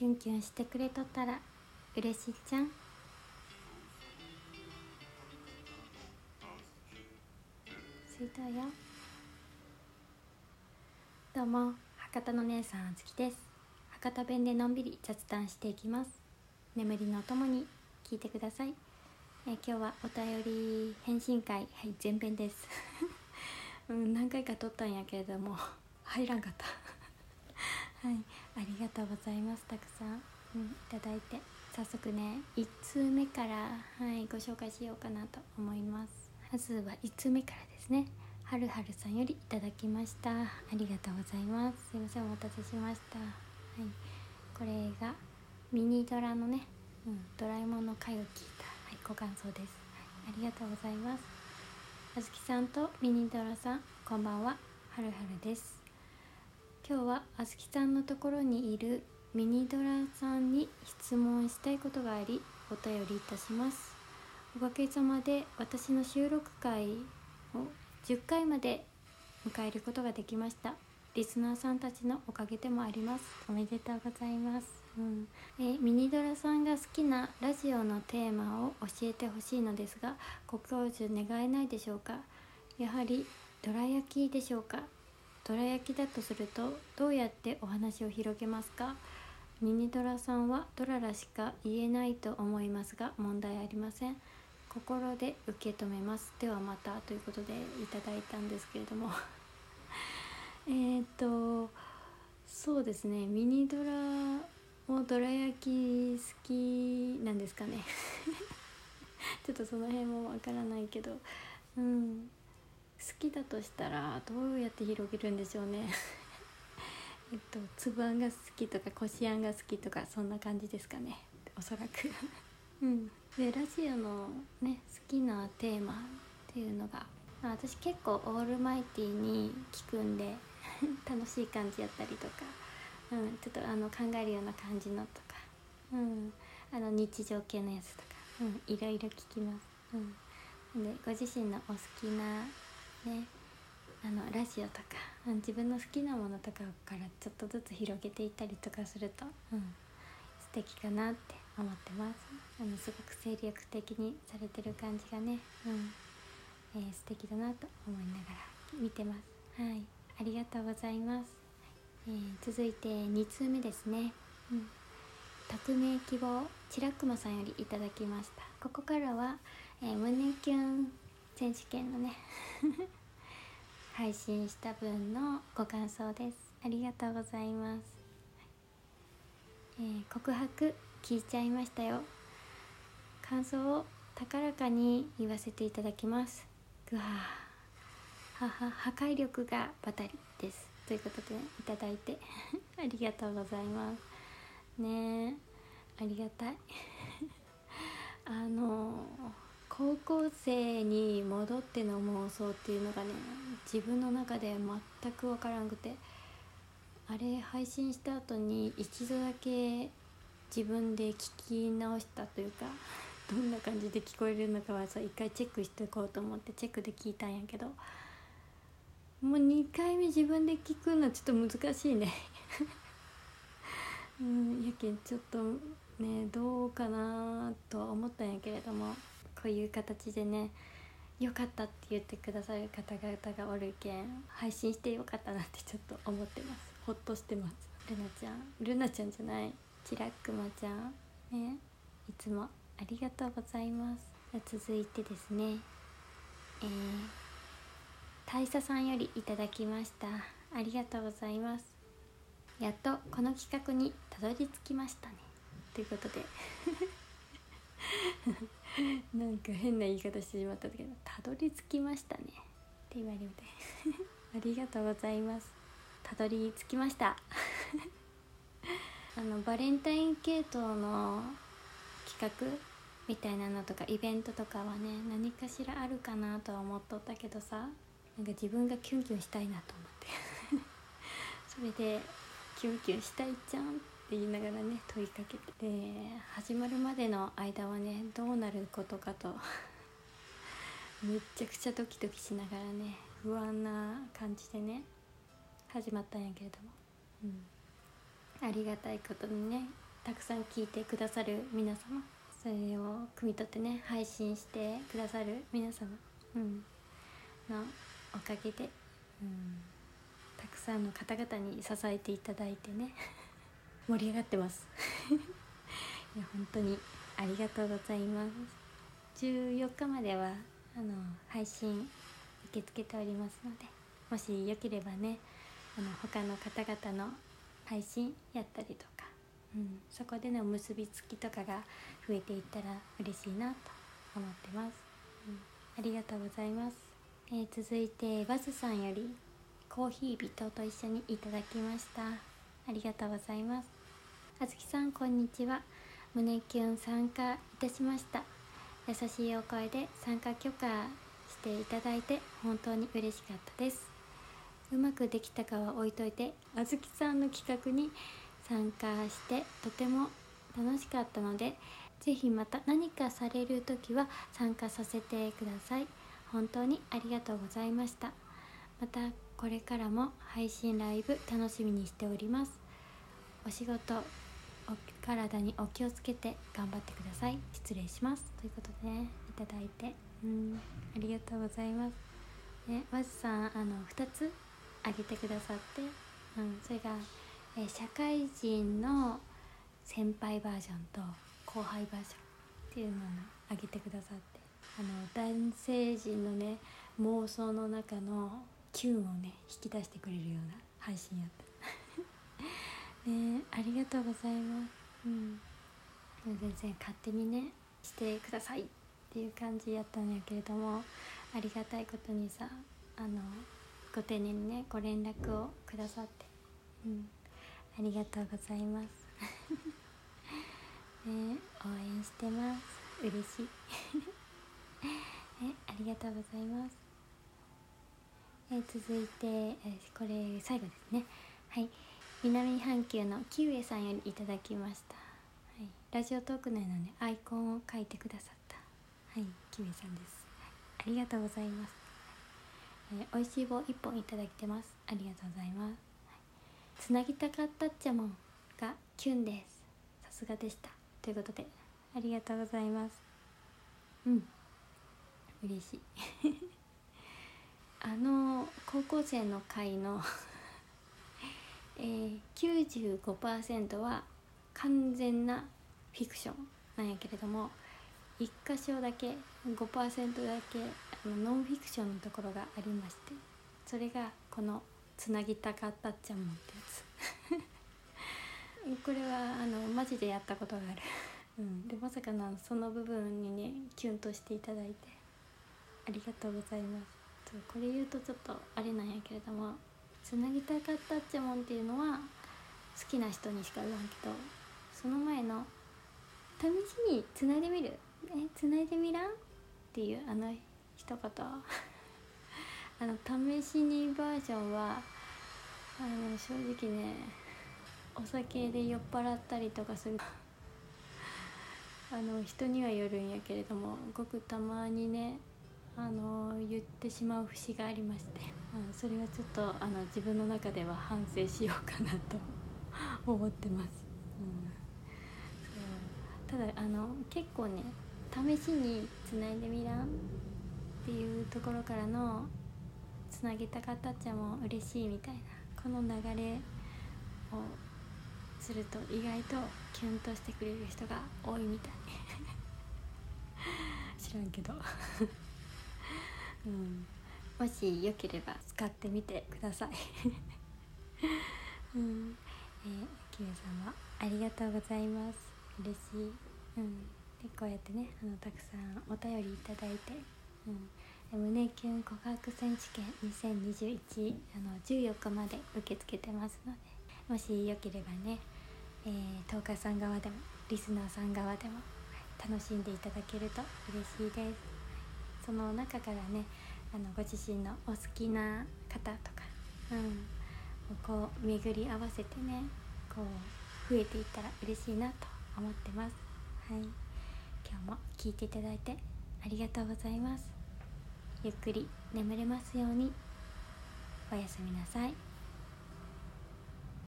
キュンキュンしてくれとったら嬉しいじゃん。着いたよ。どうも博多の姉さんあずきです。博多弁でのんびり雑談していきます。眠りのともに聞いてください。え今日はお便り返信会。はい前編です。うん何回か撮ったんやけれども入らんかった。はいありがとうございます。たくさん、うん、いただいて。早速ね1通目からはいご紹介しようかなと思います。まずは1通目からですね。はるはるさんよりいただきました。ありがとうございます。すいませんお待たせしました。はい。これがミニドラのね、うん、ドラえもんの回を聞いた、はい、ご感想です、はい、ありがとうございます。あずきさんとミニドラさんこんばんは。はるはるです。今日はあずきさんのところにいるミニドラさんに質問したいことがありお便りいたします。おかげさまで私の収録回を10回まで迎えることができました。リスナーさんたちのおかげでもあります。おめでとうございます、うん。えミニドラさんが好きなラジオのテーマを教えてほしいのですがご教授願えないでしょうか？やはりどら焼きでしょうか？どら焼きだとするとどうやってお話を広げますか？ミニドラさんはドララしか言えないと思いますが問題ありません。心で受け止めます。ではまたということでいただいたんですけれども。えっとそうですね。ミニドラもどら焼き好きなんですかね。ちょっとその辺もわからないけど。うん。きだとしたらどうやって広げるんでしょうね。えっと粒あんが好きとかこしあんが好きとかそんな感じですかね。おそらく。うん。でラジオのね好きなテーマっていうのが私結構オールマイティに聞くんで 楽しい感じやったりとか、うん、ちょっとあの考えるような感じのとか、うん、あの日常系のやつとか、うん、いろいろ聞きます。うん、でご自身のお好きなね。あのラジオとか自分の好きなものとかからちょっとずつ広げていったりとかすると、うん、素敵かなって思ってます。あのすごく精力的にされてる感じがね、うんえー、素敵だなと思いながら見てます。はい。ありがとうございます、えー、続いて2通目ですね、うん、匿名希望ちらくまさんよりいただきました。ここからは、えー、胸キュン選手権のね。配信した分のご感想です。ありがとうございます、えー、告白聞いちゃいましたよ。感想を高らかに言わせていただきます。ぐわはは破壊力がバタリです。ということでいただいて。ありがとうございます。ねありがたい。あの高校生に戻っての妄想っていうのがね自分の中で全く分からんくてあれ配信した後に一度だけ自分で聞き直したというか どんな感じで聞こえるのかはさ一回チェックしておこうと思ってチェックで聞いたんやけどもう2回目自分で聞くのちょっと難しいね。うんやけんちょっとねどうかなとは思ったんやけれども。こういう形でねよかったって言ってくださる方々がおるけん配信してよかったなってちょっと思ってます。ほっとしてます。ルナちゃんルナちゃんじゃない？ちらくまちゃん。ねいつもありがとうございます続いてです。ね。えー、大佐さんよりいただきました。ありがとうございます。やっとこの企画にたどり着きましたね。ということで なんか変な言い方してしまったけどたどり着きましたね。って言われて。ありがとうございます。たどり着きました。あのバレンタイン系統の企画みたいなのとかイベントとかはね何かしらあるかなとは思っとったけどさなんか自分がキュンキュンしたいなと思って。それでキュンキュンしたいじゃんって言いながらね問いかけてで始まるまでの間はねどうなることかと めっちゃくちゃドキドキしながらね不安な感じでね始まったんやけれども、うん、ありがたいことにねたくさん聞いてくださる皆様それを汲み取ってね配信してくださる皆様、うん、のおかげで、うん、たくさんの方々に支えていただいてね盛り上がってます。いや本当にありがとうございます。14日まではあの配信受け付けておりますのでもしよければねあの他の方々の配信やったりとか、うん、そこでの結びつきとかが増えていったら嬉しいなと思ってます、うん、ありがとうございます、えー、続いてバズさんよりコーヒー人と一緒にいただきました。ありがとうございます。あずきさんこんにちは。胸キュン参加いたしました。優しいお声で参加許可していただいて本当に嬉しかったです。うまくできたかは置いといてあずきさんの企画に参加してとても楽しかったので是非また何かされる時は参加させてください。本当にありがとうございました。またこれからも配信ライブ楽しみにしております。お仕事体にお気をつけて頑張ってください。失礼します。ということでねいただいて。うん。ありがとうございます。ねまずさんあの2つあげてくださって、うん、それが、え社会人の先輩バージョンと後輩バージョンっていうのをあげてくださって。あの男性陣のね妄想の中のキュンをね引き出してくれるような配信やった。ねありがとうございます。うん。全然勝手にねしてくださいっていう感じやったんやけれどもありがたいことにさあのご丁寧にねご連絡をくださって。うん。ありがとうございます。ね応援してます。嬉しい。え ありがとうございます。え続いてえこれ最後ですね。はい。南半球のキウエさんよりいただきました、はい、ラジオトーク内のねアイコンを書いてくださった。はい。キウエさんです、はい、ありがとうございます。えー、美味しい棒1本いただいてます。ありがとうございます、はい、つなぎたかったっちゃもんがキュンです。さすがでした。ということでありがとうございます。うん。嬉しい。あの高校生の会のえー、95%は完全なフィクションなんやけれども1箇所だけ5%だけノンフィクションのところがありましてそれがこの「つなぎたかったっちゃもん」ってやつ。これはあのマジでやったことがある、うん、でまさかのその部分にねキュンとしていただいてありがとうございます。これ言うとちょっとあれなんやけれども「つなぎたかったっちもん」っていうのは好きな人にしか言わんけどその前の「試しにつないでみるえつないでみらん?」っていうあの一言 あの試しにバージョンはあの正直ねお酒で酔っ払ったりとかする あの人にはよるんやけれどもごくたまにねあの言ってしまう節がありまして、うん、それはちょっとあの自分の中では反省しようかなと。思ってます、うん、ただあの結構ね試しにつないでみらんっていうところからのつなげたかったっちゃも嬉しいみたいなこの流れをすると意外とキュンとしてくれる人が多いみたい。知らんけど。うん、もしよければ使ってみてください。うん。えー、キムさんもありがとうございます。嬉しい。うん。でこうやってねあのたくさんお便りいただいて。うん、胸キュン告白選手権2021あの14日まで受け付けてますのでもしよければね、えー、トーカーさん側でもリスナーさん側でも、はい、楽しんでいただけると嬉しいです、その中からねあのご自身のお好きな方とか、うん、こう巡り合わせてねこう増えていったら嬉しいなと思ってます。はい。今日も聞いていただいてありがとうございます。ゆっくり眠れますように。おやすみなさい。